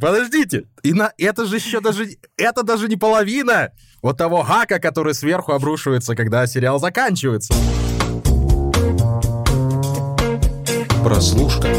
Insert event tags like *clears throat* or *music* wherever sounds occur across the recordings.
Подождите, и на это же еще даже это даже не половина вот того гака, который сверху обрушивается, когда сериал заканчивается. Прослушка.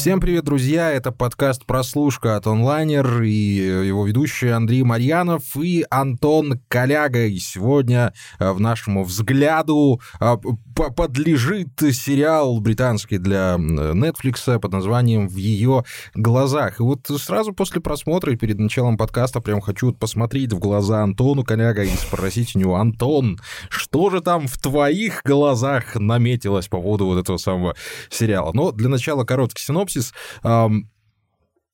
Всем привет, друзья! Это подкаст «Прослушка» от онлайнер и его ведущие Андрей Марьянов и Антон Коляга. И сегодня э, в нашему взгляду э, подлежит сериал британский для Netflix под названием «В ее глазах». И вот сразу после просмотра и перед началом подкаста прям хочу посмотреть в глаза Антону Коляга и спросить у него, Антон, что же там в твоих глазах наметилось по поводу вот этого самого сериала? Но для начала короткий синопсис синопсис.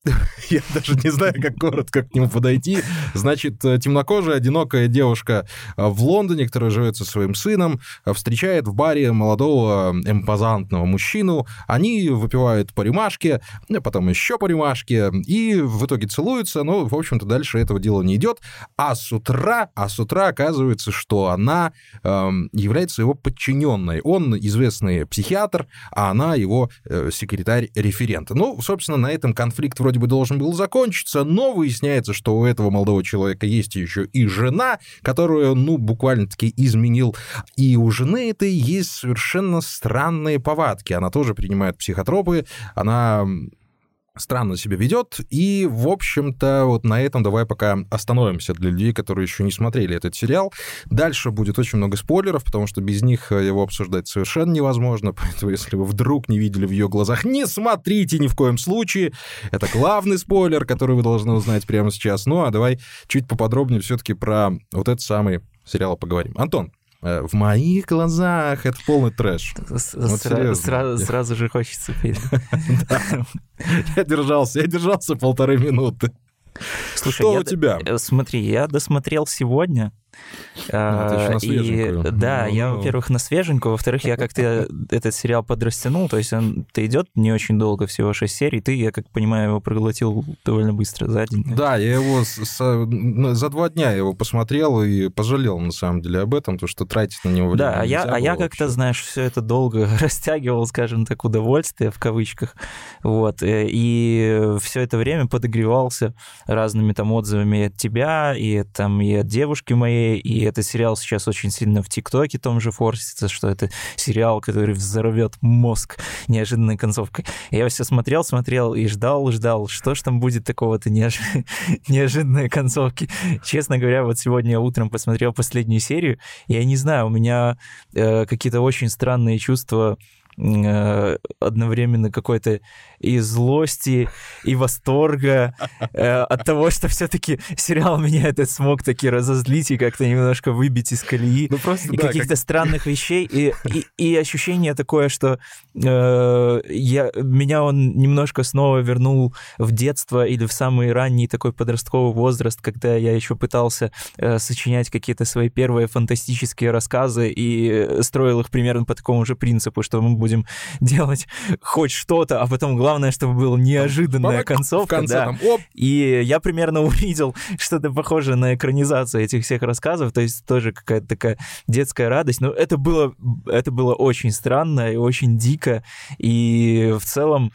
*laughs* Я даже не знаю, как коротко к нему подойти. Значит, э, темнокожая, одинокая девушка э, в Лондоне, которая живет со своим сыном, э, встречает в баре молодого импозантного мужчину. Они выпивают по рюмашке, потом еще по рюмашке, и в итоге целуются, но, в общем-то, дальше этого дела не идет. А с утра, а с утра оказывается, что она э, является его подчиненной. Он известный психиатр, а она его э, секретарь-референт. Ну, собственно, на этом конфликт вроде бы должен был закончиться, но выясняется, что у этого молодого человека есть еще и жена, которую, ну, буквально-таки изменил. И у жены этой есть совершенно странные повадки. Она тоже принимает психотропы, она странно себя ведет. И, в общем-то, вот на этом давай пока остановимся для людей, которые еще не смотрели этот сериал. Дальше будет очень много спойлеров, потому что без них э, его обсуждать совершенно невозможно. *laughs* Поэтому, если вы вдруг не видели в ее глазах, не смотрите ни в коем случае. Это главный спойлер, который вы должны узнать прямо сейчас. Ну, а давай чуть поподробнее все-таки про вот этот самый сериал поговорим. Антон, в моих глазах это полный трэш. сразу, же хочется. *laughs* Я держался, я держался полторы минуты. Слушай, Что у тебя? Э, смотри, я досмотрел сегодня. А, а и, да, ну, я, ну. во-первых, на свеженькую, во-вторых, я как-то этот сериал подрастянул, то есть он-то идет не очень долго, всего 6 серий, ты, я как понимаю, его проглотил довольно быстро, за день. Да, я его с, с, за два дня его посмотрел и пожалел, на самом деле, об этом, то что тратить на него время Да, а я, а я как-то, знаешь, все это долго *laughs* растягивал, скажем так, удовольствие, в кавычках, вот, э, и все это время подогревался разными там отзывами от тебя, и там, и от девушки моей, и этот сериал сейчас очень сильно в ТикТоке том же форсится, что это сериал, который взорвет мозг неожиданной концовкой. Я все смотрел, смотрел и ждал, ждал, что ж там будет такого-то неож... *laughs* неожиданной концовки. Честно говоря, вот сегодня я утром посмотрел последнюю серию, и я не знаю, у меня э, какие-то очень странные чувства одновременно какой-то и злости, и восторга э, от того, что все-таки сериал меня этот смог таки разозлить и как-то немножко выбить из колеи ну, просто, и да, каких-то как... странных вещей, и, и, и ощущение такое, что э, я, меня он немножко снова вернул в детство или в самый ранний такой подростковый возраст, когда я еще пытался э, сочинять какие-то свои первые фантастические рассказы и строил их примерно по такому же принципу, что мы будем *laughs* делать хоть что-то, а потом главное, чтобы была неожиданная концовка. В конце, да. там, оп. И я примерно *laughs* увидел что-то похожее на экранизацию этих всех рассказов, то есть тоже какая-то такая детская радость. Но это было, это было очень странно и очень дико, и в целом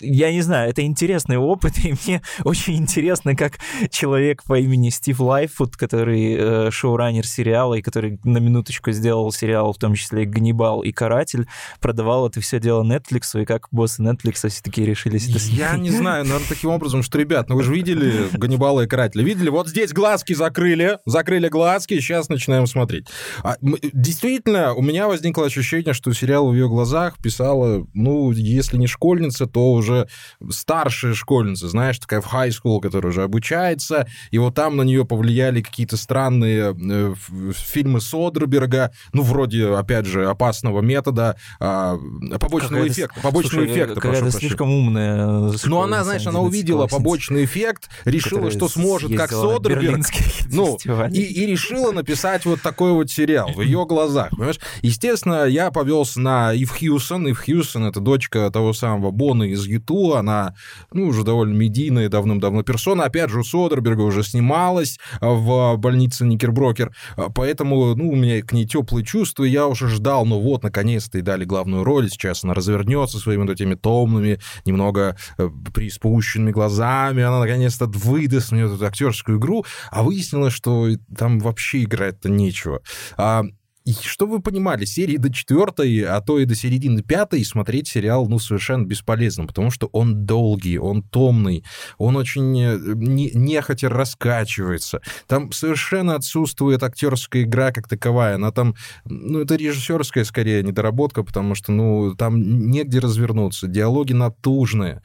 я не знаю, это интересный опыт, *laughs* и мне очень интересно, как человек по имени Стив Лайфуд, который э, шоураннер сериала, и который на минуточку сделал сериал, в том числе «Ганнибал» и «Каратель», продавал это все дело Netflix, и как боссы Netflix все-таки решились это Я не знаю, наверное, таким образом, что, ребят, ну вы же видели «Ганнибала» и «Карателя», видели? Вот здесь глазки закрыли, закрыли глазки, сейчас начинаем смотреть. А, действительно, у меня возникло ощущение, что сериал в ее глазах писала, ну, если не школьница, то уже старшая школьница, знаешь, такая в high school, которая уже обучается, и вот там на нее повлияли какие-то странные э, фильмы Содерберга, ну, вроде, опять же, опасного метода, э, побочного какая эффекта, побочного слушай, эффекта. Какая-то слишком умная Ну, она, знаешь, она увидела побочный эффект, решила, что сможет, как Содерберг, ну, и, и решила написать вот такой вот сериал в ее глазах, понимаешь? Естественно, я повелся на Ив Хьюсон, Ив Хьюсон — это дочка того самого Бона Илона из Юту, она, ну, уже довольно медийная давным-давно персона. Опять же, у Содерберга уже снималась в больнице Никерброкер, поэтому, ну, у меня к ней теплые чувства, я уже ждал, ну вот, наконец-то и дали главную роль, сейчас она развернется своими вот этими томными, немного э, приспущенными глазами, она наконец-то выдаст мне эту актерскую игру, а выяснилось, что там вообще играть-то нечего. А и чтобы вы понимали, серии до четвертой, а то и до середины пятой смотреть сериал, ну, совершенно бесполезно, потому что он долгий, он томный, он очень э, не, нехотя раскачивается. Там совершенно отсутствует актерская игра как таковая. Она там, ну, это режиссерская скорее недоработка, потому что, ну, там негде развернуться, диалоги натужные.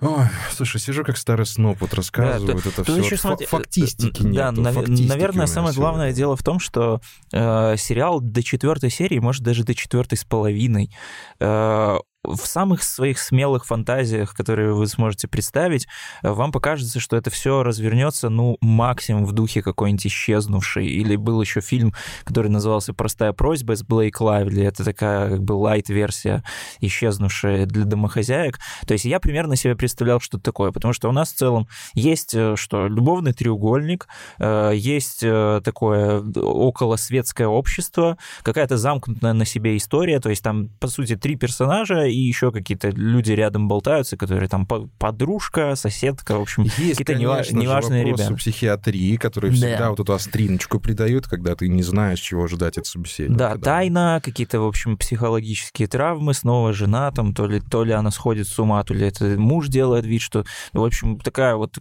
Ой, слушай, сижу как старый сноп, вот рассказываю да, это все. Еще, смотри, фактистики нет. Да, нав- наверное, самое сегодня. главное дело в том, что э, сериал до четвертой серии, может, даже до четвертой с половиной, э, в самых своих смелых фантазиях, которые вы сможете представить, вам покажется, что это все развернется, ну, максимум в духе какой-нибудь исчезнувший. Или был еще фильм, который назывался «Простая просьба» с Блейк Лайвли. Это такая как бы лайт-версия, исчезнувшая для домохозяек. То есть я примерно себе представлял, что это такое, потому что у нас в целом есть э, что? Любовный треугольник, э, есть э, такое околосветское общество, какая-то замкнутая на себе история, то есть там, по сути, три персонажа, и еще какие-то люди рядом болтаются, которые там подружка, соседка, в общем, какие-то неважные ребята. психиатрии, которые да. всегда вот эту остриночку придают, когда ты не знаешь, чего ожидать от собеседника. Да, да. тайна, какие-то, в общем, психологические травмы, снова жена, там, то ли, то ли она сходит с ума, то ли это муж делает вид, что, в общем, такая вот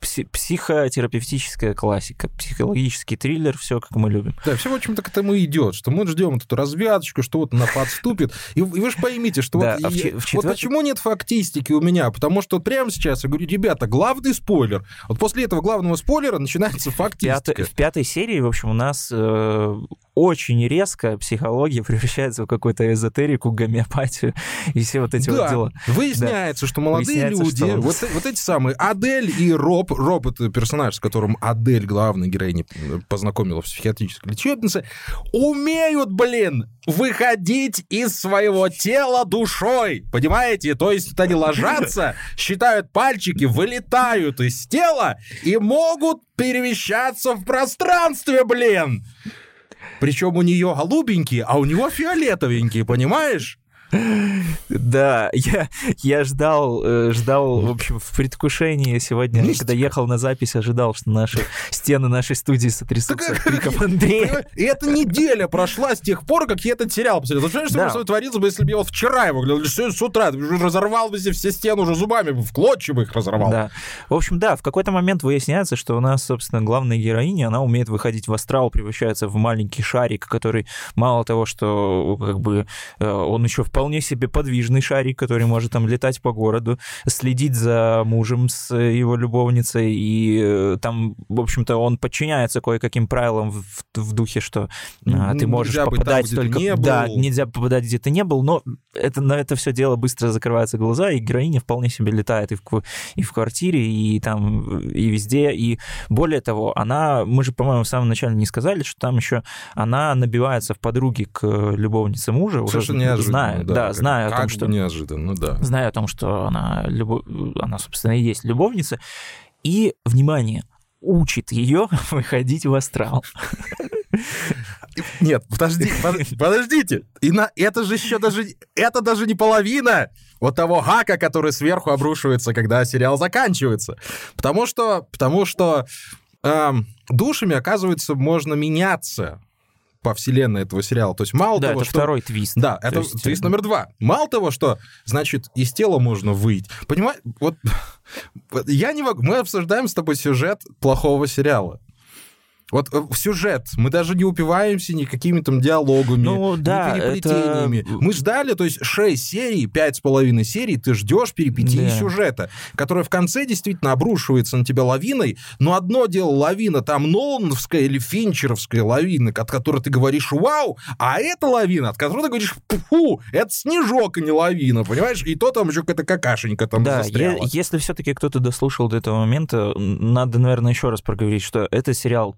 психотерапевтическая классика, психологический триллер, все как мы любим. Да, все, в общем-то, к этому идет, что мы ждем эту развязочку, что вот она подступит. И, и вы же поймите, что да, вот, а в, я, в четвер... вот почему нет фактистики у меня? Потому что вот прямо сейчас я говорю, ребята, главный спойлер. Вот после этого главного спойлера начинается фактистика. Пят... В пятой серии, в общем, у нас э, очень резко психология превращается в какую-то эзотерику, гомеопатию и все вот эти да. вот дела. Выясняется, да. что молодые Выясняется, люди, что... Вот, вот эти самые Адель и Роб, Роб это персонаж, с которым Адель, главная героиня, познакомила в психиатрической лечебнице, умеют, блин, выходить из своего тела душой, понимаете? То есть они ложатся, *laughs* считают пальчики, вылетают из тела и могут перемещаться в пространстве, блин! Причем у нее голубенькие, а у него фиолетовенькие, понимаешь? *laughs* Да, я, я ждал, э, ждал, в общем, в предвкушении сегодня, Мистика. когда ехал на запись, ожидал, что наши стены нашей студии сотрясутся от криков Андрея. *laughs* И эта неделя прошла с тех пор, как я этот сериал посмотрел. Знаешь, что да. творилось бы, если бы я вот вчера его глядел, с утра, разорвал бы все стены уже зубами, в клочья бы их разорвал. Да. В общем, да, в какой-то момент выясняется, что у нас, собственно, главная героиня, она умеет выходить в астрал, превращается в маленький шарик, который мало того, что как бы э, он еще вполне вполне себе подвижный шарик, который может там летать по городу, следить за мужем с его любовницей, и э, там, в общем-то, он подчиняется кое-каким правилам в, в духе, что а, ты можешь нельзя попадать там, только... Не был. Да, нельзя попадать, где ты не был, но это, на это все дело быстро закрываются глаза, и героиня вполне себе летает и в, и в квартире, и там, и везде, и более того, она, мы же, по-моему, в самом начале не сказали, что там еще она набивается в подруги к любовнице мужа, Совершенно уже зная, да, да, зная о том, что... неожиданно, ну да. Зная о том, что она, любов... она, собственно, и есть любовница. И, внимание, учит ее *laughs* выходить в астрал. Нет, подожди, *laughs* подождите. И на, это же еще даже, это даже не половина вот того гака, который сверху обрушивается, когда сериал заканчивается. Потому что, потому что эм, душами, оказывается, можно меняться по вселенной этого сериала. То есть мало да, того, это что... второй твист. Да, это есть... твист номер два. Мало того, что, значит, из тела можно выйти. Понимаешь, вот *laughs* я не могу... Мы обсуждаем с тобой сюжет плохого сериала. Вот э, сюжет, мы даже не упиваемся никакими там диалогами, ну, да, ни переплетениями. Это... Мы ждали, то есть 6 серий, 5,5 серий, ты ждешь перипетии да. сюжета, которая в конце действительно обрушивается на тебя лавиной, но одно дело лавина там Нолановская или Финчеровская лавина, от которой ты говоришь «Вау!», а это лавина, от которой ты говоришь «Фу!», это снежок, а не лавина, понимаешь? И то там еще какая-то какашенька там да, застряла. если все-таки кто-то дослушал до этого момента, надо, наверное, еще раз проговорить, что это сериал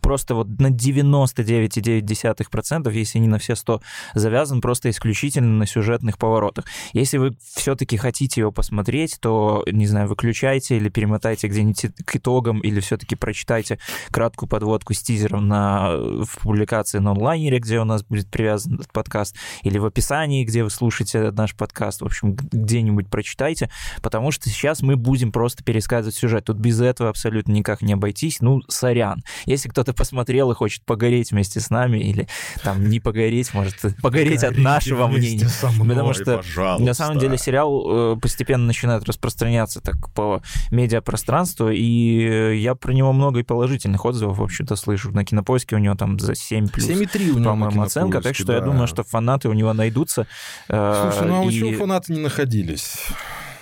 просто вот на 99,9%, если не на все 100, завязан просто исключительно на сюжетных поворотах. Если вы все-таки хотите его посмотреть, то, не знаю, выключайте или перемотайте где-нибудь к итогам, или все-таки прочитайте краткую подводку с тизером на, в публикации на онлайнере, где у нас будет привязан этот подкаст, или в описании, где вы слушаете наш подкаст. В общем, где-нибудь прочитайте, потому что сейчас мы будем просто пересказывать сюжет. Тут без этого абсолютно никак не обойтись. Ну, сорян. Если кто-то посмотрел и хочет погореть вместе с нами, или там не погореть, может погореть от нашего мнения. Мной, Потому что пожалуйста. на самом деле сериал э, постепенно начинает распространяться так по медиапространству, и я про него много и положительных отзывов, в общем-то, слышу. На кинопоиске у него там за 7 плюс. 7,3 у него по-моему, оценка, так что да. я думаю, что фанаты у него найдутся. э, Слушай, ну а и- чего фанаты не находились?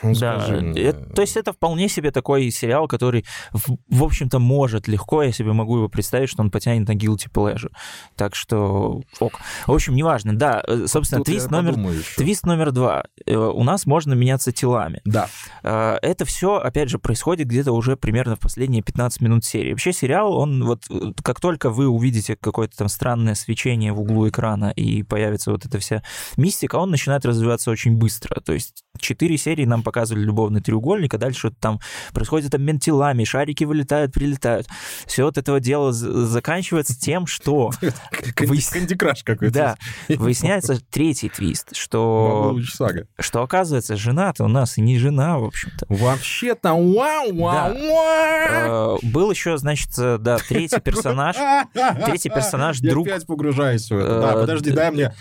Ну, да, скажи это- то есть это вполне себе такой сериал, который, в, в общем-то, может легко, я себе могу его представить, что он потянет на guilty pleasure. Так что ок. В общем, неважно. Да, э, собственно, я твист номер, твист номер два. Э, У нас можно меняться телами. Да. Э, Это все, опять же, происходит где-то уже примерно в последние 15 минут серии. Вообще сериал, он вот как только вы увидите какое-то там странное свечение в углу экрана и появится вот эта вся мистика, он начинает развиваться очень быстро. То есть четыре серии нам показывали любовный треугольник, а дальше вот там происходит обмен телами, шарики вылетают, прилетают. Все от этого дела заканчивается тем, что *laughs* Выяс- Канди Краш какой-то. да, *laughs* выясняется третий твист, что, что оказывается жена-то у нас и не жена, в общем-то. Вообще-то, вау, вау. Э, Был еще, значит, э, да, третий персонаж. *laughs* Третий персонаж, Я друг- опять погружаюсь в это. Да, Э, подожди, дай мне...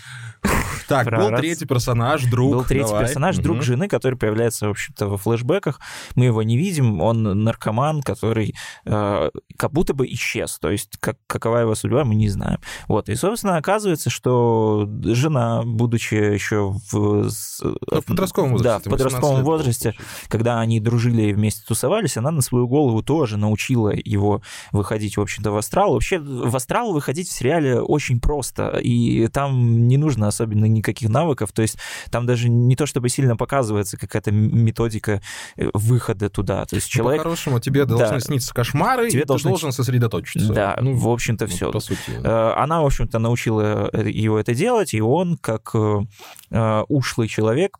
Так, Про был раз. третий персонаж, друг. Был третий давай. персонаж, друг Мгм. жены, который появляется, в общем-то, во флешбеках. Мы его не видим, он наркоман, который э, как будто бы исчез. То есть как, какова его судьба, мы не знаем. Вот. И, собственно, оказывается, что жена, будучи еще в... Ну, в подростковом возрасте. Да, в 18 подростковом возрасте, когда они дружили и вместе тусовались, она на свою голову тоже научила его выходить, в общем-то, в астрал. Вообще, в астрал выходить в сериале очень просто, и там не нужно особенно никаких навыков, то есть там даже не то чтобы сильно показывается какая-то методика э, выхода туда. То есть Ну, человек... По-хорошему, тебе должны Да. сниться кошмары, Тебе и ты должны- должен сосредоточиться. Да, Ну, в общем-то, все. По сути. Э, Она, в общем-то, научила э, его это делать, и он, как ушлый человек,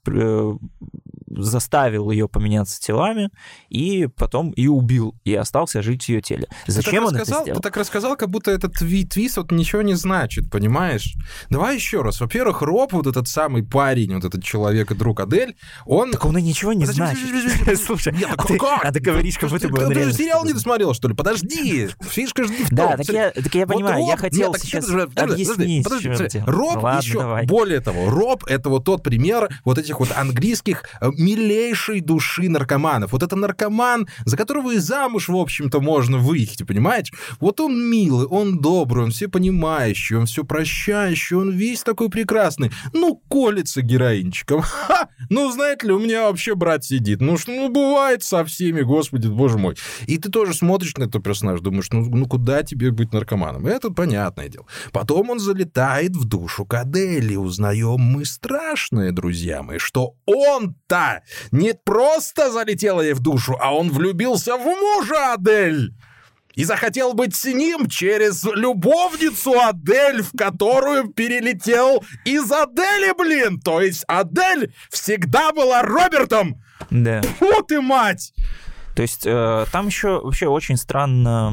заставил ее поменяться телами, и потом и убил, и остался жить в ее теле. Зачем он это рассказал, сделал? Ты так рассказал, как будто этот тви твист вот ничего не значит, понимаешь? Давай еще раз. Во-первых, Роб, вот этот самый парень, вот этот человек и друг Адель, он... Так он и ничего не значит. *laughs* Слушай, а ты, а ты говоришь, как будто бы Ты же сериал не досмотрел, что ли? Подожди. *laughs* Фишка же не в том. Да, так я, так я вот понимаю, я хотел сейчас объяснить, подожди. Роб еще, более того, Роб — это вот тот пример вот этих вот английских э, милейшей души наркоманов. Вот это наркоман, за которого и замуж, в общем-то, можно выйти, понимаете? Вот он милый, он добрый, он все понимающий, он все прощающий, он весь такой прекрасный. Ну, колется героинчиком. *laughs* Ха! Ну, знаете ли, у меня вообще брат сидит. Ну, ж- ну, бывает со всеми, господи, боже мой. И ты тоже смотришь на этого персонажа, думаешь, ну, ну куда тебе быть наркоманом? Это понятное дело. Потом он залетает в душу к Адели. Узнаем мы страшное, друзья мои, что он-то не просто залетел ей в душу, а он влюбился в мужа Адель. И захотел быть с ним через любовницу Адель, в которую перелетел из Адели, блин. То есть Адель всегда была Робертом. Да. Вот и мать! То есть э, там еще вообще очень странно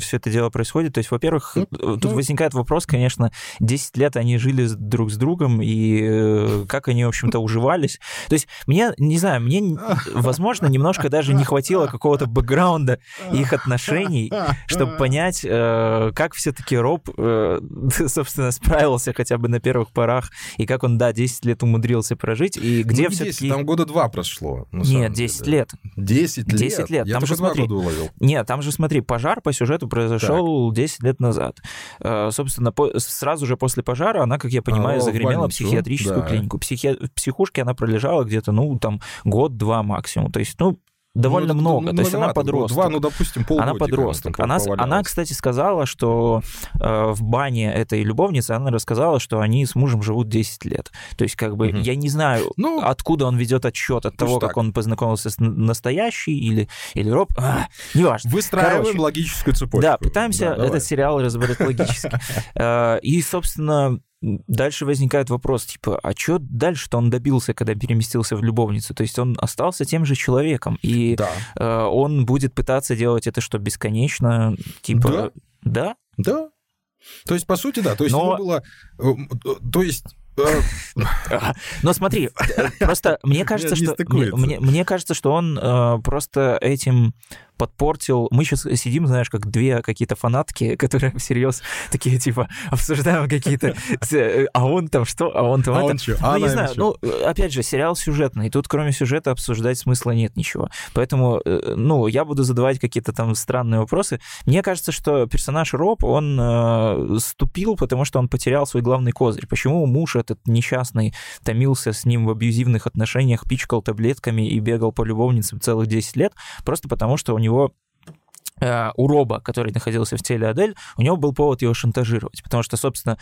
все это дело происходит. То есть, во-первых, Ну, э, тут ну. возникает вопрос, конечно, 10 лет они жили друг с другом, и э, как они, в общем-то, уживались. То есть, мне, не знаю, мне, возможно, немножко даже не хватило какого-то бэкграунда их отношений, чтобы понять, э, как все-таки Роб, э, *laughs* собственно, справился хотя бы на первых порах, и как он, да, 10 лет умудрился прожить, и где Ну, не 10, все-таки... там года два прошло. Нет, 10 деле. лет. 10 лет? 10 лет. Я Там же смотри. года уловил. Нет, там же, смотри, пожар по сюжету произошел 10 лет назад. Э, Собственно, по- сразу же после пожара она, как я понимаю, А, загремела в психиатрическую да. клинику. Психи- В психушке она пролежала где-то, ну, там, год-два максимум. То есть, ну, довольно Ну, много. ну, То есть она подросток. Два, ну, допустим, полгодика. Она подросток. Она, она, кстати, сказала, что э, в бане этой любовницы она рассказала, что они с мужем живут 10 лет. То есть, как бы, Мгм. я не знаю, Ну, откуда он ведет отчет от того, так. как он познакомился с настоящей или, или роб. А, неважно. выстраиваем короче, логическую цепочку. Да, пытаемся Да, давай. этот сериал разобрать логически. *laughs* Э, И, собственно, дальше возникает вопрос, типа, а что дальше-то он добился, когда переместился в любовницу? То есть он остался тем же человеком, и Да, э, он будет пытаться делать это что, бесконечно? Типа, да? да. То есть, по сути, да. То есть, Но- ему было... э, э, То есть... э, Но смотри, просто мне *laughs* кажется, что мне, мне- мне кажется, что он э, просто этим подпортил. Мы сейчас сидим, знаешь, как две какие-то фанатки, *laughs* которые всерьез такие типа обсуждаем какие-то, а он там что, а он там А он чё? Ну, А не знаю, ну, опять же, сериал сюжетный, тут кроме сюжета обсуждать смысла нет ничего. Поэтому, э, ну, я буду задавать какие-то там странные вопросы. Мне кажется, что персонаж Роб, он э, ступил, потому что он потерял свой главный козырь. Почему муж этот несчастный томился с ним в абьюзивных отношениях, пичкал таблетками и бегал по любовницам целых 10 лет? Просто потому, что у него у Роба, который находился в теле Адель, у него был повод его шантажировать, потому что, собственно,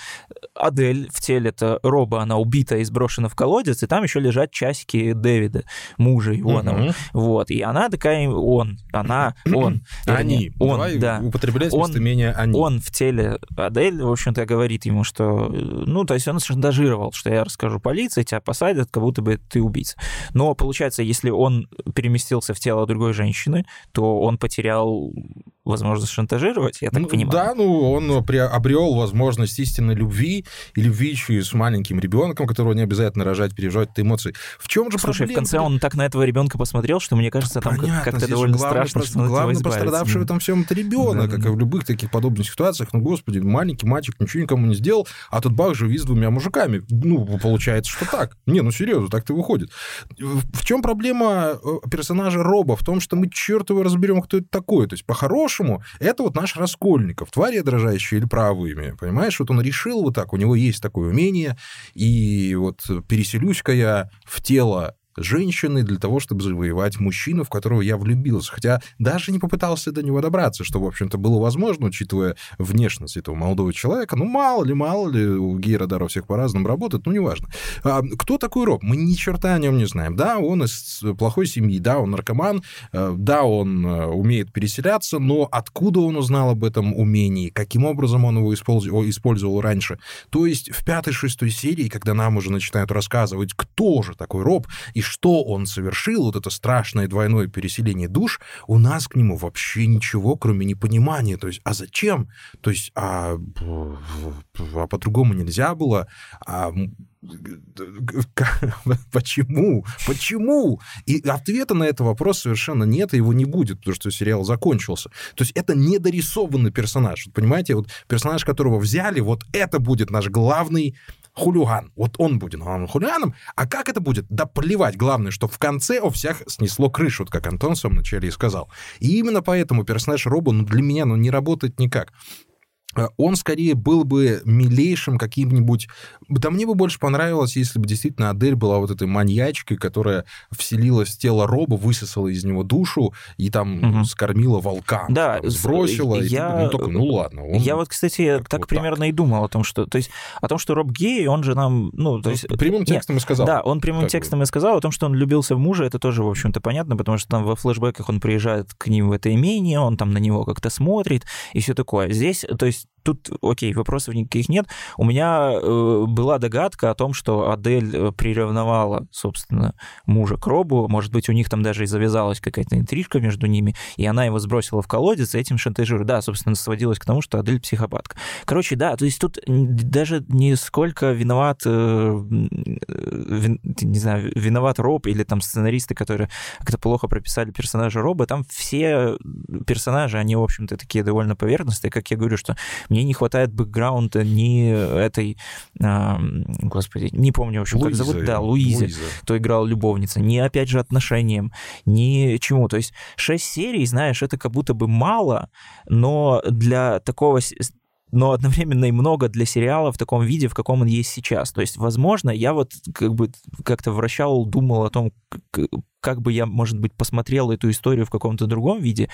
Адель в теле-то Роба, она убита и сброшена в колодец, и там еще лежат часики Дэвида, мужа Ионова. Мгм. Вот, и она такая, он, она, *clears throat* он. Они. вернее, он, Давай да. употреблять Он- местоимение «они». Он в теле Адель, в общем-то, говорит ему, что... э, Ну, то есть он шантажировал, что я расскажу полиции, тебя посадят, как будто бы ты убийца. Но, получается, если он переместился в тело другой женщины, то он потерял возможность шантажировать, я так Ну, понимаю. Да, ну он обрел возможность истинной любви, и любви еще и с маленьким ребенком, которого не обязательно рожать, переживать эти эмоции. В чем же Слушай, в проблема? конце он так на этого ребенка посмотрел, что мне кажется, там как- Понятно, как-то довольно главный страшно, прос- что Главный пострадавший в этом всем это ребенок, Да, как да. и в любых таких подобных ситуациях. Ну, господи, маленький мальчик ничего никому не сделал, а тут бах, живи с двумя мужиками. Ну, получается, что так. Не, ну серьезно, так-то выходит. В чем проблема э, персонажа Роба? В том, что мы черт его разберем, кто это такой. То есть, по-хорошему, это вот наш Раскольников, тварь я дрожащая или право имя, понимаешь? Вот он решил вот так, у него есть такое умение, и вот переселюсь-ка я в тело женщины для того, чтобы завоевать мужчину, в которого я влюбился. Хотя даже не попытался до него добраться, что, в общем-то, было возможно, учитывая внешность этого молодого человека. Ну, мало ли, мало ли, у гейрадаров всех по-разному работает, ну, неважно. А, кто такой Роб? Мы ни черта о нем не знаем. Да, он из плохой семьи, да, он наркоман, э, да, он э, умеет переселяться, но откуда он узнал об этом умении, каким образом он его использовал, раньше? То есть в пятой-шестой серии, когда нам уже начинают рассказывать, кто же такой Роб и что он совершил, вот это страшное двойное переселение душ, у нас к нему вообще ничего, кроме непонимания. То есть, а зачем? То есть, а, а по-другому нельзя было? А *laughs* Почему? Почему? И ответа на этот вопрос совершенно нет, и его не будет, потому что сериал закончился. То есть это недорисованный персонаж. Вот понимаете, вот персонаж, которого взяли, вот это будет наш главный хулиган. Вот он будет главным хулиганом. А как это будет? Да плевать. Главное, что в конце у всех снесло крышу, вот как Антон в самом начале и сказал. И именно поэтому персонаж Роба ну, для меня ну, не работает никак. Э, Он скорее был бы милейшим каким-нибудь... Да мне бы больше понравилось, если бы действительно Адель была вот этой маньячкой, которая вселилась в тело Роба, высосала из него душу и там Мгм. скормила волкам. Да, там, сбросила. и я- ты, ну, такой, ну ладно. он- Я вот, кстати, так вот примерно и думал о том, что, то есть, о том, что Роб гей, он же нам, ну, то ну, есть, прямым нет, текстом и сказал. Да, он прямым Как бы. текстом и сказал о том, что он влюбился в мужа, это тоже, в общем-то, понятно, потому что там во флешбеках он приезжает к ним в это имение, он там на него как-то смотрит и все такое. Здесь, то есть, тут, окей, вопросов никаких нет. У меня э, была догадка о том, что Адель э, приревновала, собственно, мужа к Робу. Может быть, у них там даже и завязалась какая-то интрижка между ними, и она его сбросила в колодец, и этим шантажирует. Да, собственно, сводилось к тому, что Адель психопатка. Короче, да, то есть тут даже не сколько виноват, э, э, вин- не знаю, виноват Роб или там сценаристы, которые как-то плохо прописали персонажа Роба, там все персонажи, они, в общем-то, такие довольно поверхностные, как я говорю, что мне не хватает бэкграунда ни этой, а, господи, не помню, в общем, как зовут, да, его, Луизе, Луиза. кто играл любовница, ни, опять же, отношениям, ни чему. То есть шесть серий, знаешь, это как будто бы мало, но для такого но одновременно и много для сериала в таком виде, в каком он есть сейчас. То есть, возможно, я вот как бы как-то вращал, думал о том, как бы я, может быть, посмотрел эту историю в каком-то другом виде.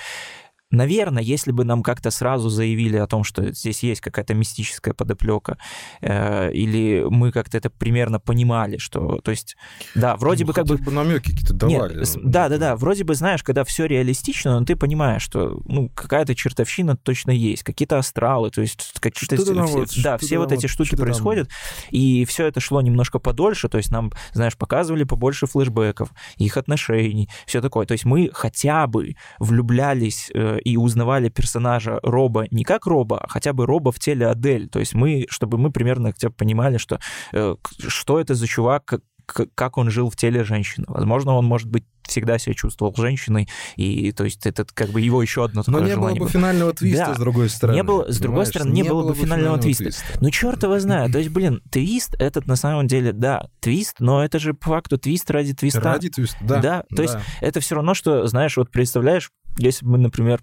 Наверное, если бы нам как-то сразу заявили о том, что здесь есть какая-то мистическая подоплека, э, или мы как-то это примерно понимали, что, то есть, да, вроде ну, бы как бы... бы намеки какие-то давали. Нет, да, да, да, вроде бы, знаешь, когда все реалистично, но ты понимаешь, что, ну, какая-то чертовщина точно есть, какие-то астралы, то есть какие-то... Все, вот, да, все вот эти штуки происходят, и все это шло немножко подольше, то есть нам, знаешь, показывали побольше флешбеков, их отношений, все такое. То есть мы хотя бы влюблялись э, и узнавали персонажа Роба не как Роба, а хотя бы Роба в теле Адель. То есть мы, чтобы мы примерно хотя бы понимали, что, э, что это за чувак, как, как он жил в теле женщины. Возможно, он, может быть, всегда себя чувствовал женщиной, и то есть это как бы его еще одно такое Но не было бы финального твиста, да. с другой стороны. Не было, с другой стороны, не, не было, было бы финального, финального твиста. твиста. Ну, черт его знает. То есть, блин, твист этот на самом деле, да, твист, но это же по факту твист ради твиста. Ради твиста, да. Да, то да. есть это все равно, что, знаешь, вот представляешь, если бы мы, например,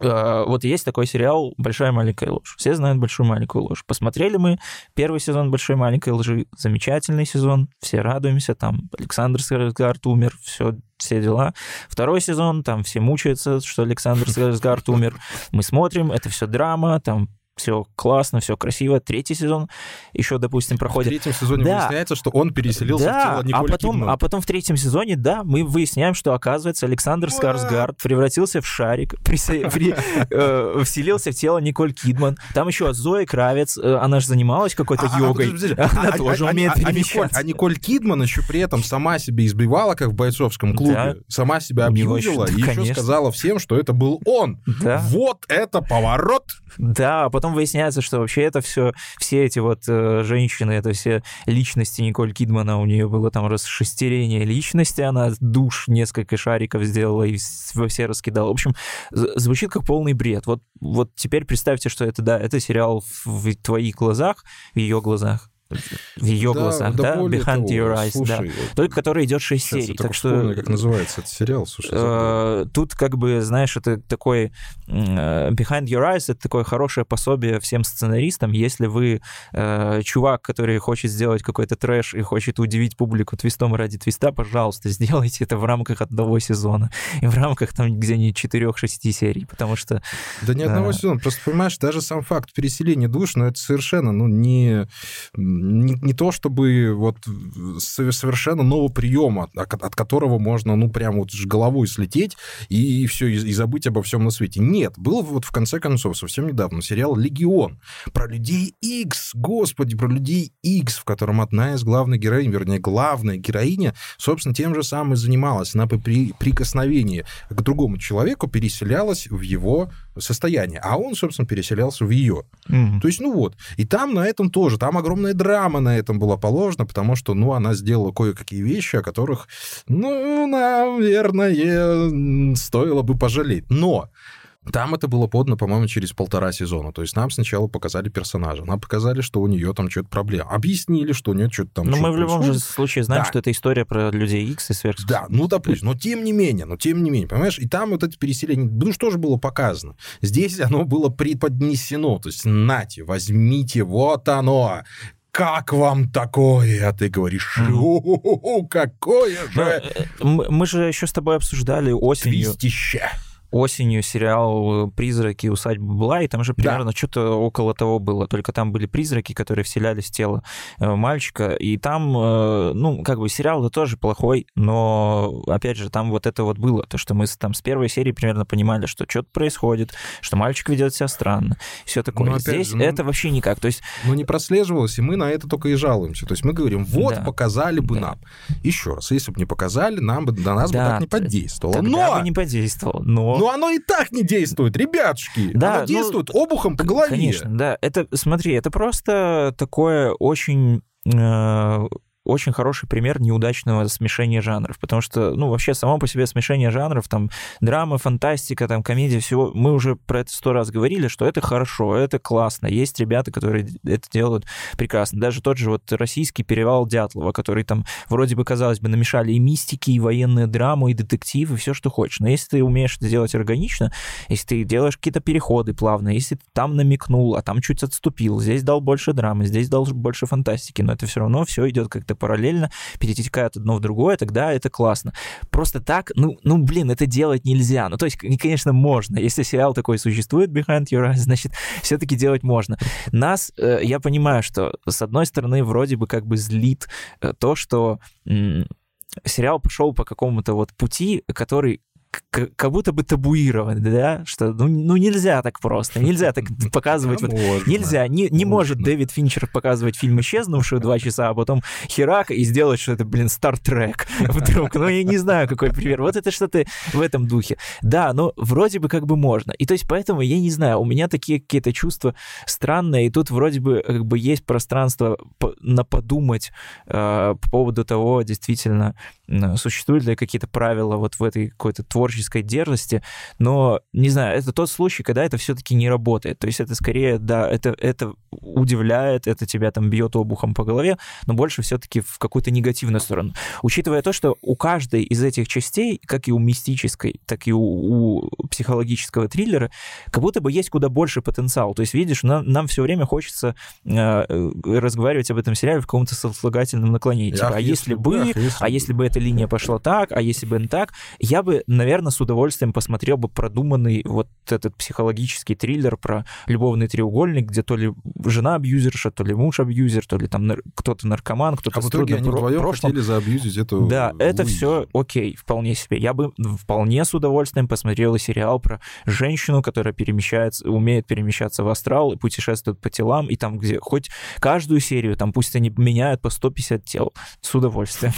вот есть такой сериал «Большая маленькая ложь». Все знают «Большую маленькую ложь». Посмотрели мы первый сезон «Большой маленькой лжи». Замечательный сезон, все радуемся. Там Александр Скарсгард умер, все, все дела. Второй сезон, там все мучаются, что Александр Скарсгард умер. Мы смотрим, это все драма, там все классно, все красиво. Третий сезон еще, допустим, проходит. В третьем сезоне да. выясняется, что он переселился да. в тело Николь а потом, Кидман. А потом в третьем сезоне, да, мы выясняем, что, оказывается, Александр Скарсгард превратился в шарик, *laughs* присо... при... э, вселился в тело Николь Кидман. Там еще Зоя Кравец, э, она же занималась какой-то а, а йогой. *laughs* А, она а, тоже а, умеет а, перемещаться. А Николь, а Николь Кидман еще при этом сама себя избивала, как в бойцовском клубе. Да. Сама себя объявила и еще сказала всем, что это был он. Да. Вот это поворот! Да, а потом выясняется, что вообще это все, все эти вот э, женщины, это все личности Николь Кидмана, у нее было там расшестерение личности, она душ несколько шариков сделала и во все раскидала. В общем, звучит как полный бред. Вот, вот теперь представьте, что это, да, это сериал в твоих глазах, в ее глазах в ее да, глазах, да, да? Behind того, Your Eyes, слушай, да. Только который идет 6 серий. так что вспомню, как называется этот сериал, слушай. Э, тут как бы, знаешь, это такой э, Behind Your Eyes, это такое хорошее пособие всем сценаристам, если вы э, чувак, который хочет сделать какой-то трэш и хочет удивить публику твистом ради твиста, пожалуйста, *laughs* сделайте это в рамках одного сезона и в рамках там где не 4-6 серий, потому что... Да ни одного сезона, просто понимаешь, даже сам факт переселения душ, ну это совершенно, ну не не, не то чтобы вот совершенно нового приема, от, от которого можно, ну, прям вот головой слететь и, и все, и, и забыть обо всем на свете. Нет, был вот в конце концов совсем недавно сериал «Легион» про людей X, господи, про людей X, в котором одна из главных героинь, вернее, главная героиня, собственно, тем же самым и занималась. Она при прикосновении к другому человеку переселялась в его состояние, а он, собственно, переселялся в ее. Mm-hmm. То есть, ну вот. И там на этом тоже, там огромная драма на этом была положена, потому что, ну, она сделала кое-какие вещи, о которых, ну, наверное, стоило бы пожалеть. Но там это было подано, по-моему, через полтора сезона. То есть нам сначала показали персонажа, нам показали, что у нее там что-то проблема. Объяснили, что у нее что-то там... Но мы в любом же случае знаем, да. что это история про людей X и сверхспособностей. Да, ну, допустим. Но тем не менее, но тем не менее, понимаешь? И там вот это переселение, ну, что же было показано? Здесь оно было преподнесено. То есть, нате, возьмите, вот оно как вам такое? А ты говоришь, какое же... Ну, э, мы же еще с тобой обсуждали осенью... Твистище осенью сериал «Призраки. Усадьба была», и там же примерно да. что-то около того было, только там были призраки, которые вселялись в тело э, мальчика, и там, э, ну, как бы сериал -то тоже плохой, но, опять же, там вот это вот было, то, что мы там с первой серии примерно понимали, что что-то происходит, что мальчик ведет себя странно, все такое. Но, Здесь же, ну, это вообще никак, то есть... Ну, не прослеживалось, и мы на это только и жалуемся, то есть мы говорим, вот, да. показали бы да. нам. Еще раз, если бы не показали, нам бы, до нас да, бы так не подействовало. Тогда но... бы не подействовало, но но оно и так не действует, ребятушки. Да, оно ну, действует обухом по голове. Конечно, да. Это, смотри, это просто такое очень... Э, очень хороший пример неудачного смешения жанров, потому что, ну, вообще само по себе смешение жанров, там, драма, фантастика, там, комедия, всего, мы уже про это сто раз говорили, что это хорошо, это классно, есть ребята, которые это делают прекрасно. Даже тот же вот российский «Перевал Дятлова», который там вроде бы, казалось бы, намешали и мистики, и военную драму, и детектив, и все, что хочешь. Но если ты умеешь это делать органично, если ты делаешь какие-то переходы плавные, если ты там намекнул, а там чуть отступил, здесь дал больше драмы, здесь дал больше фантастики, но это все равно все идет как-то параллельно, перетекает одно в другое, тогда это классно. Просто так, ну, ну, блин, это делать нельзя. Ну, то есть, конечно, можно. Если сериал такой существует, Behind Your Eyes, *laughs* значит, все-таки делать можно. Нас, э, я понимаю, что, с одной стороны, вроде бы как бы злит э, то, что сериал пошел по какому-то вот пути, который как будто бы табуирован, да, что ну, ну нельзя так просто, нельзя так *laughs* показывать. Вот, нельзя, не, не может Дэвид Финчер показывать фильм «Исчезнувшую» два часа, а потом херак и сделать, что это, блин, Стартрек *laughs* вдруг. Ну, я не знаю, какой пример. Вот это что-то в этом духе. Да, но вроде бы как бы можно. И то есть поэтому, я не знаю, у меня такие какие-то чувства странные, и тут вроде бы как бы есть пространство на подумать э, по поводу того, действительно, существуют ли какие-то правила вот в этой какой-то творческой дерзости, но, не знаю, это тот случай, когда это все-таки не работает. То есть это скорее, да, это, это удивляет, это тебя там бьет обухом по голове, но больше все-таки в какую-то негативную сторону. Учитывая то, что у каждой из этих частей, как и у мистической, так и у, у психологического триллера, как будто бы есть куда больше потенциал. То есть, видишь, нам, нам все время хочется э, разговаривать об этом сериале в каком-то сослагательном наклонении. Типа, а если бы, ах, если а если бы эта линия пошла так, а если бы не так, я бы, наверное, с удовольствием посмотрел бы продуманный вот этот психологический триллер про любовный треугольник, где то ли жена абьюзерша, то ли муж абьюзер, то ли там кто-то наркоман, кто-то а в итоге они вдвоем прошлом. хотели заабьюзить эту... Да, это все окей, вполне себе. Я бы вполне с удовольствием посмотрел и сериал про женщину, которая перемещается, умеет перемещаться в астрал и путешествует по телам, и там, где хоть каждую серию, там пусть они меняют по 150 тел, с удовольствием.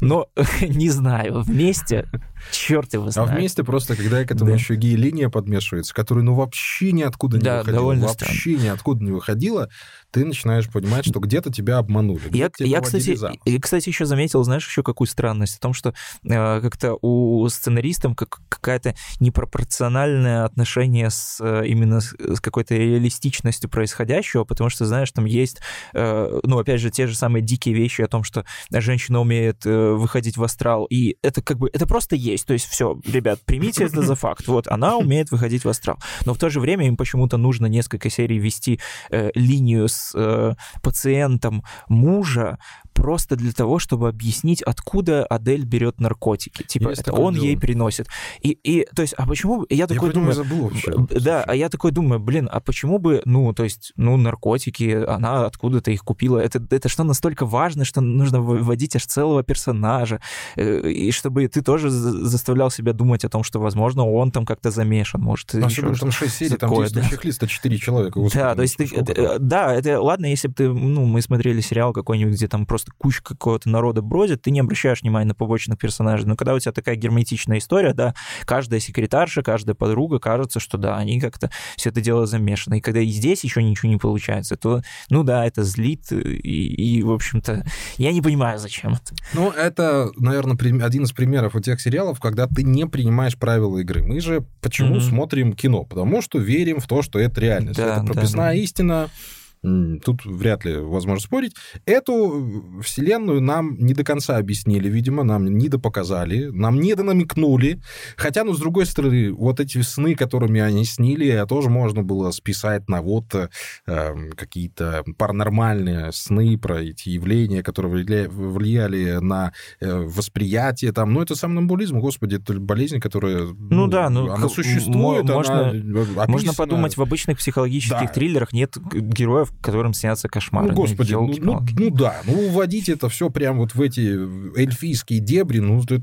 Но *laughs* не знаю, вместе черт его знает. А вместе просто, когда к этому да. еще гей-линия подмешивается, которая ну вообще ниоткуда не да, выходила, вообще странно. ниоткуда не выходила, ты начинаешь понимать, что где-то тебя обманули. Я, я кстати, я, кстати, еще заметил, знаешь, еще какую странность, о том, что э, как-то у сценаристов как, какая-то непропорциональное отношение с э, именно с, с какой-то реалистичностью происходящего, потому что, знаешь, там есть, э, ну, опять же, те же самые дикие вещи о том, что женщина умеет э, выходить в астрал, и это как бы, это просто есть, то есть все, ребят, примите это за факт, вот, она умеет выходить в астрал, но в то же время им почему-то нужно несколько серий вести э, линию с э, пациентом мужа просто для того, чтобы объяснить, откуда Адель берет наркотики. Типа, Есть это он дело. ей приносит. И, и, то есть, а почему... Я такой я думаю... забыл вообще. Да, а я такой думаю, блин, а почему бы, ну, то есть, ну, наркотики, она откуда-то их купила. Это, это что настолько важно, что нужно вводить аж целого персонажа. Э, и чтобы ты тоже заставлял себя думать о том, что, возможно, он там как-то замешан, может, а еще там 6 серий, там есть да. чек-листа 4 человека. Да, то есть, ты, это, да, это ладно, если бы ты, ну, мы смотрели сериал какой-нибудь, где там просто просто куча какого-то народа бродит, ты не обращаешь внимания на побочных персонажей. Но когда у тебя такая герметичная история, да, каждая секретарша, каждая подруга, кажется, что да, они как-то все это дело замешаны. И когда и здесь еще ничего не получается, то, ну да, это злит, и, и в общем-то, я не понимаю, зачем это. Ну, это, наверное, один из примеров у тех сериалов, когда ты не принимаешь правила игры. Мы же почему mm-hmm. смотрим кино? Потому что верим в то, что это реальность. Да, это прописная да, да. истина, тут вряд ли возможно спорить. Эту вселенную нам не до конца объяснили, видимо, нам не допоказали, нам не донамекнули. Хотя, ну, с другой стороны, вот эти сны, которыми они снили, тоже можно было списать на вот э, какие-то паранормальные сны про эти явления, которые влияли на э, восприятие там. Ну, это сомнамбулизм, господи, это болезнь, которая... Ну, ну да, ну... Она существует, можно, она Можно подумать, в обычных психологических да. триллерах нет героев, которым снятся кошмары. Ну, господи, ну, ну, ну да, ну уводить это все прям вот в эти эльфийские дебри, ну, это,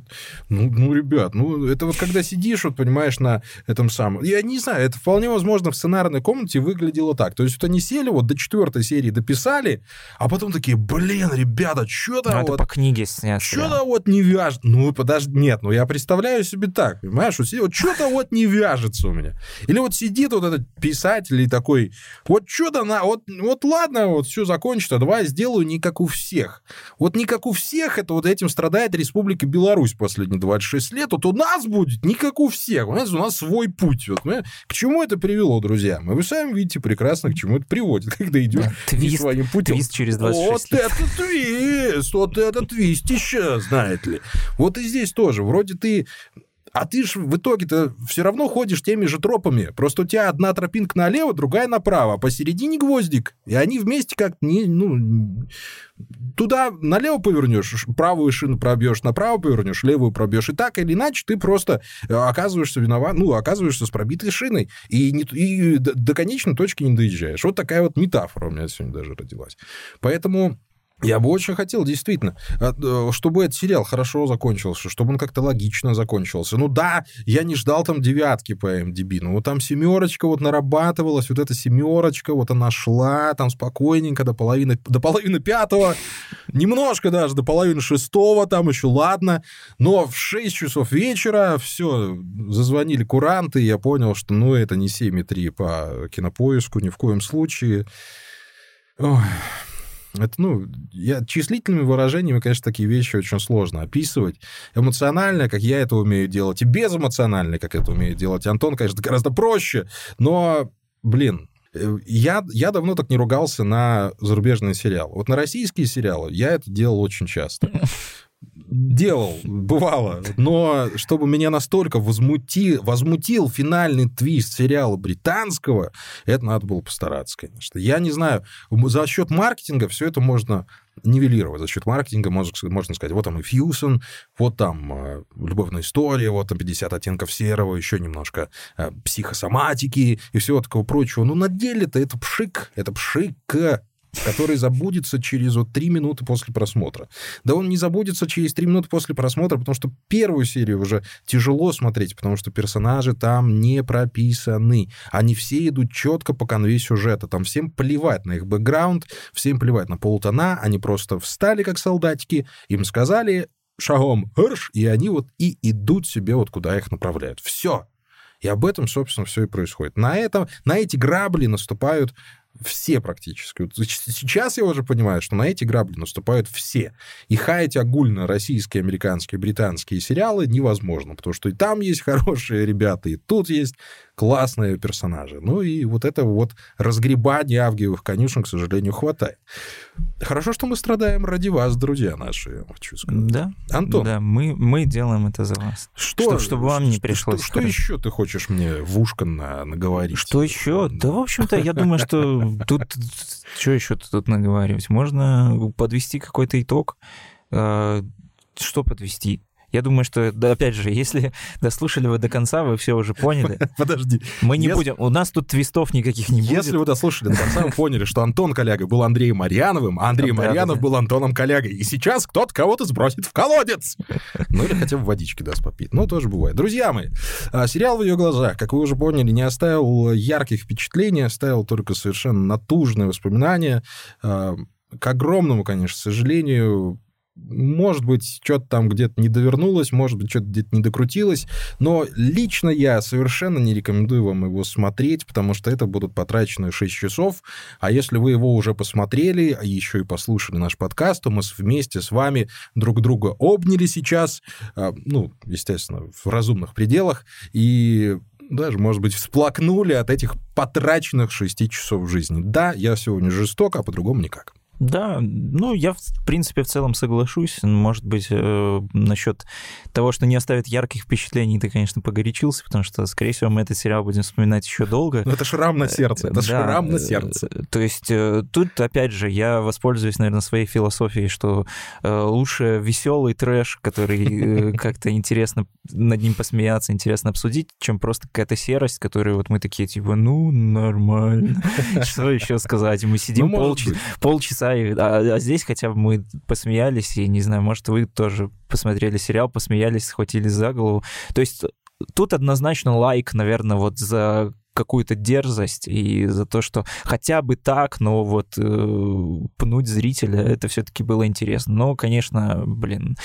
ну, ну, ребят, ну, это вот когда сидишь, вот, понимаешь, на этом самом... Я не знаю, это вполне возможно в сценарной комнате выглядело так. То есть вот они сели, вот до четвертой серии дописали, а потом такие, блин, ребята, что-то ну, вот... по книге снято. Что-то да. вот не вяжет. Ну, подожди, нет, ну, я представляю себе так, понимаешь, вот, вот что-то вот не вяжется у меня. Или вот сидит вот этот писатель и такой, вот что-то на... Вот вот ладно, вот все закончится, давай сделаю не как у всех. Вот не как у всех, это вот этим страдает Республика Беларусь последние 26 лет, вот у нас будет не как у всех, понимаете, у нас свой путь. Вот, к чему это привело, друзья? Вы сами видите прекрасно, к чему это приводит, *laughs* когда идешь да, твист, своим путем. Твист через 26 вот лет. это твист, вот это твистище, знаете ли. Вот и здесь тоже. Вроде ты а ты ж в итоге-то все равно ходишь теми же тропами. Просто у тебя одна тропинка налево, другая направо, а посередине гвоздик. И они вместе как не, ну, туда налево повернешь, правую шину пробьешь, направо повернешь, левую пробьешь. И так или иначе ты просто э, оказываешься виноват, ну, оказываешься с пробитой шиной и, не, и до конечной точки не доезжаешь. Вот такая вот метафора у меня сегодня даже родилась. Поэтому я бы очень хотел, действительно, э, чтобы этот сериал хорошо закончился, чтобы он как-то логично закончился. Ну да, я не ждал там девятки по MDB, но вот там семерочка вот нарабатывалась, вот эта семерочка, вот она шла там спокойненько до половины, до половины пятого, немножко даже до половины шестого, там еще ладно, но в 6 часов вечера все, зазвонили куранты, и я понял, что ну это не 7,3 по кинопоиску, ни в коем случае. Ой. Это, ну, я, числительными выражениями, конечно, такие вещи очень сложно описывать. Эмоционально, как я это умею делать, и безэмоционально, как это умеет делать Антон, конечно, гораздо проще. Но, блин, э, я, я давно так не ругался на зарубежные сериалы. Вот на российские сериалы я это делал очень часто делал, бывало. Но чтобы меня настолько возмути, возмутил финальный твист сериала британского, это надо было постараться, конечно. Я не знаю, за счет маркетинга все это можно нивелировать. За счет маркетинга можно, можно сказать, вот там и Фьюсон, вот там э, любовная история, вот там 50 оттенков серого, еще немножко э, психосоматики и всего такого прочего. Но на деле-то это пшик, это пшик который забудется через вот три минуты после просмотра. Да он не забудется через три минуты после просмотра, потому что первую серию уже тяжело смотреть, потому что персонажи там не прописаны. Они все идут четко по конве сюжета. Там всем плевать на их бэкграунд, всем плевать на полутона. Они просто встали как солдатики, им сказали шагом «Хрш», и они вот и идут себе вот куда их направляют. Все. И об этом, собственно, все и происходит. На, этом, на эти грабли наступают все практически. Сейчас я уже понимаю, что на эти грабли наступают все. И хаять огульно российские, американские, британские сериалы невозможно, потому что и там есть *laughs* хорошие ребята, и тут есть классные персонажи. Ну и вот это вот разгребание авгиевых конюшен, к сожалению, хватает. Хорошо, что мы страдаем ради вас, друзья наши, хочу сказать. Да. Антон. Да, мы, мы делаем это за вас. Что, чтобы, чтобы вам не пришлось... Что, что еще ты хочешь мне в ушко на, наговорить? Что еще? Да, в общем-то, я думаю, что тут... Что еще тут наговаривать? Можно подвести какой-то итог. А, что подвести? Я думаю, что, да, опять же, если *laughs* дослушали вы до конца, вы все уже поняли. *laughs* Подожди. Мы не если... будем, у нас тут твистов никаких не будет. Если вы дослушали до конца, вы поняли, что Антон Коляга был Андреем Марьяновым, а Андрей да, Марьянов да, да. был Антоном Колягой. И сейчас кто-то кого-то сбросит в колодец. Ну или хотя бы водички даст попить. Ну, тоже бывает. Друзья мои, а, сериал в ее глазах, как вы уже поняли, не оставил ярких впечатлений, оставил только совершенно натужные воспоминания. А, к огромному, конечно, сожалению, может быть, что-то там где-то не довернулось, может быть, что-то где-то не докрутилось, но лично я совершенно не рекомендую вам его смотреть, потому что это будут потрачены 6 часов, а если вы его уже посмотрели, а еще и послушали наш подкаст, то мы вместе с вами друг друга обняли сейчас, а, ну, естественно, в разумных пределах, и даже, может быть, всплакнули от этих потраченных 6 часов жизни. Да, я сегодня жесток, а по-другому никак. Да, ну, я, в принципе, в целом соглашусь. Может быть, э, насчет того, что не оставит ярких впечатлений, ты, конечно, погорячился, потому что, скорее всего, мы этот сериал будем вспоминать еще долго. Ну, это шрам на сердце, это да, шрам на сердце. То есть э, тут, опять же, я воспользуюсь, наверное, своей философией, что э, лучше веселый трэш, который э, *laughs* как-то интересно над ним посмеяться, интересно обсудить, чем просто какая-то серость, которую вот мы такие, типа, ну, нормально. *laughs* Что еще сказать? Мы сидим полчаса а, а здесь хотя бы мы посмеялись, и, не знаю, может, вы тоже посмотрели сериал, посмеялись, схватили за голову. То есть тут однозначно лайк, наверное, вот за какую-то дерзость и за то, что хотя бы так, но вот э, пнуть зрителя, это все-таки было интересно. Но, конечно, блин,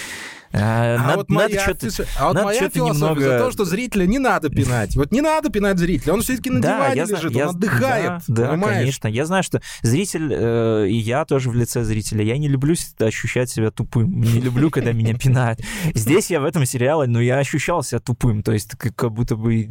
А надо, вот надо моя, что-то... фи- а вот надо моя что-то немного- за то, что зрителя не надо *laughs* пинать. Вот не надо пинать зрителя. Он все-таки на Да, диване я лежит, я- он отдыхает. Да, конечно. Я знаю, что зритель, э, и я тоже в лице зрителя, я не люблю ощущать себя тупым. Не люблю, когда меня пинают. Здесь я в этом сериале, но я ощущал себя тупым. То есть как, будто бы,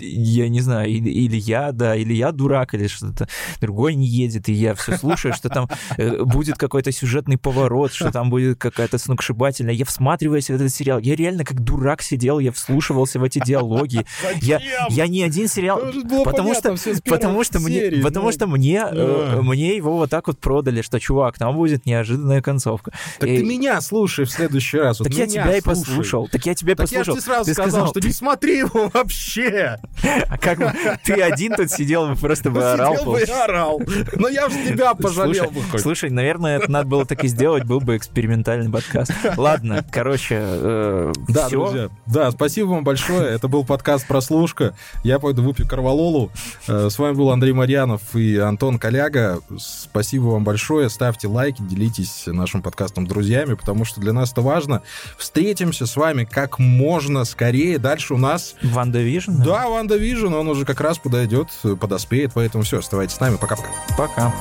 я не знаю, или, или я, да, или я дурак, или что-то другой не едет, и я все слушаю, что там э, будет какой-то сюжетный поворот, что там будет какая-то сногсшибательная. Я всматриваюсь в этот сериал. Я реально как дурак сидел, я вслушивался в эти диалоги. *laughs* Я, я не один сериал... Было Потому что, потому что мне, потому ну. что мне, э, мне его вот так вот продали, что чувак, там будет неожиданная концовка. Так ты меня слушай в следующий раз. так я тебя и послушал. Так я тебя Так я послушал. тебе сразу сказал, что не смотри его вообще. *laughs* А как ты один тут сидел бы просто бы орал. Сидел бы и орал. Но я же тебя пожалел бы слушай, наверное, это надо было так и сделать, был бы экспериментальный подкаст. Ладно, короче, *laughs* э, Да, всё. друзья. Да, спасибо вам большое. Это был подкаст «Прослушка». Я пойду выпью корвалолу. Э, С вами был Андрей Марьянов и Антон Коляга. Спасибо вам большое. Ставьте лайки, делитесь нашим подкастом с друзьями, потому что для нас это важно. Встретимся с вами как можно скорее. Дальше у нас... WandaVision? Да, WandaVision, он уже как раз подойдет, подоспеет, поэтому все, оставайтесь с нами. Пока-пока. Пока.